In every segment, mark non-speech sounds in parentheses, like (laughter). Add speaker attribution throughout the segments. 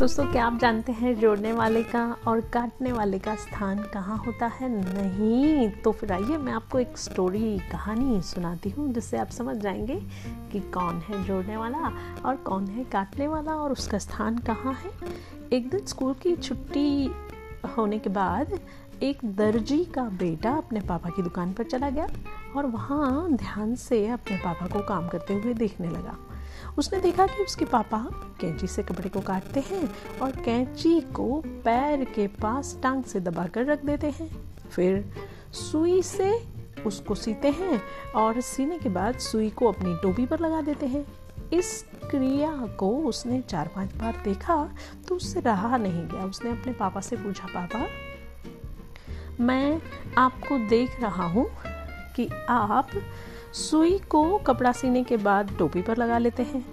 Speaker 1: दोस्तों, क्या आप जानते हैं जोड़ने वाले का और काटने वाले का स्थान कहाँ होता है? नहीं तो फिर आइए मैं आपको एक स्टोरी कहानी सुनाती हूँ, जिससे आप समझ जाएँगे कि कौन है जोड़ने वाला और कौन है काटने वाला और उसका स्थान कहाँ है। एक दिन स्कूल की छुट्टी होने के बाद एक दर्जी का बेटा अपने पापा की दुकान पर चला गया और वहाँ ध्यान से अपने पापा को काम करते हुए देखने लगा। उसने देखा कि उसके पापा कैंची से कपड़े को काटते हैं और कैंची को पैर के पास टांग से दबाकर रख देते हैं। फिर सुई से उसको सीते हैं और सीने के बाद सुई को अपनी टोपी पर लगा देते हैं। इस क्रिया को उसने चार पाँच बार देखा तो उससे रहा नहीं गया। उसने अपने पापा से पूछा, पापा, मैं आपको देख रहा हूँ कि आप सुई को कपड़ा सीने के बाद टोपी पर लगा लेते हैं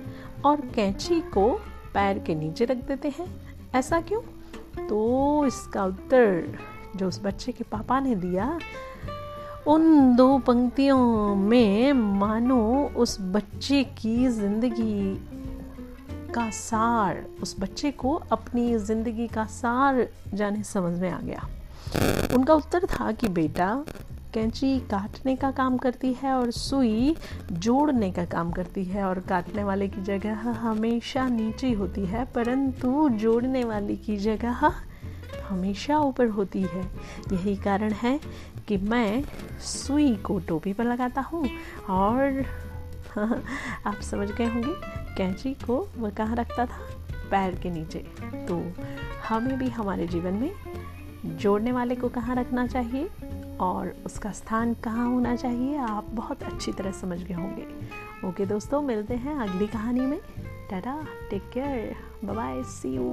Speaker 1: और कैंची को पैर के नीचे रख देते हैं। ऐसा क्यों? तो इसका उत्तर जो उस बच्चे के पापा ने दिया, उन दो पंक्तियों में मानो उस बच्चे की ज़िंदगी का सार, उस बच्चे को अपनी ज़िंदगी का सार जाने समझ में आ गया। उनका उत्तर था कि बेटा कैंची काटने का काम करती है और सुई जोड़ने का काम करती है और काटने वाले की जगह हमेशा नीचे होती है, परंतु जोड़ने वाले की जगह हमेशा ऊपर होती है। यही कारण है कि मैं सुई को टोपी पर लगाता हूँ और (laughs) आप समझ गए होंगे, कैंची को वह कहाँ रखता था? पैर के नीचे। तो हमें भी हमारे जीवन में जोड़ने वाले को कहाँ रखना चाहिए? और उसका स्थान कहाँ होना चाहिए, आप बहुत अच्छी तरह समझ गए होंगे। ओके दोस्तों, मिलते हैं अगली कहानी में। Tata take care bye see you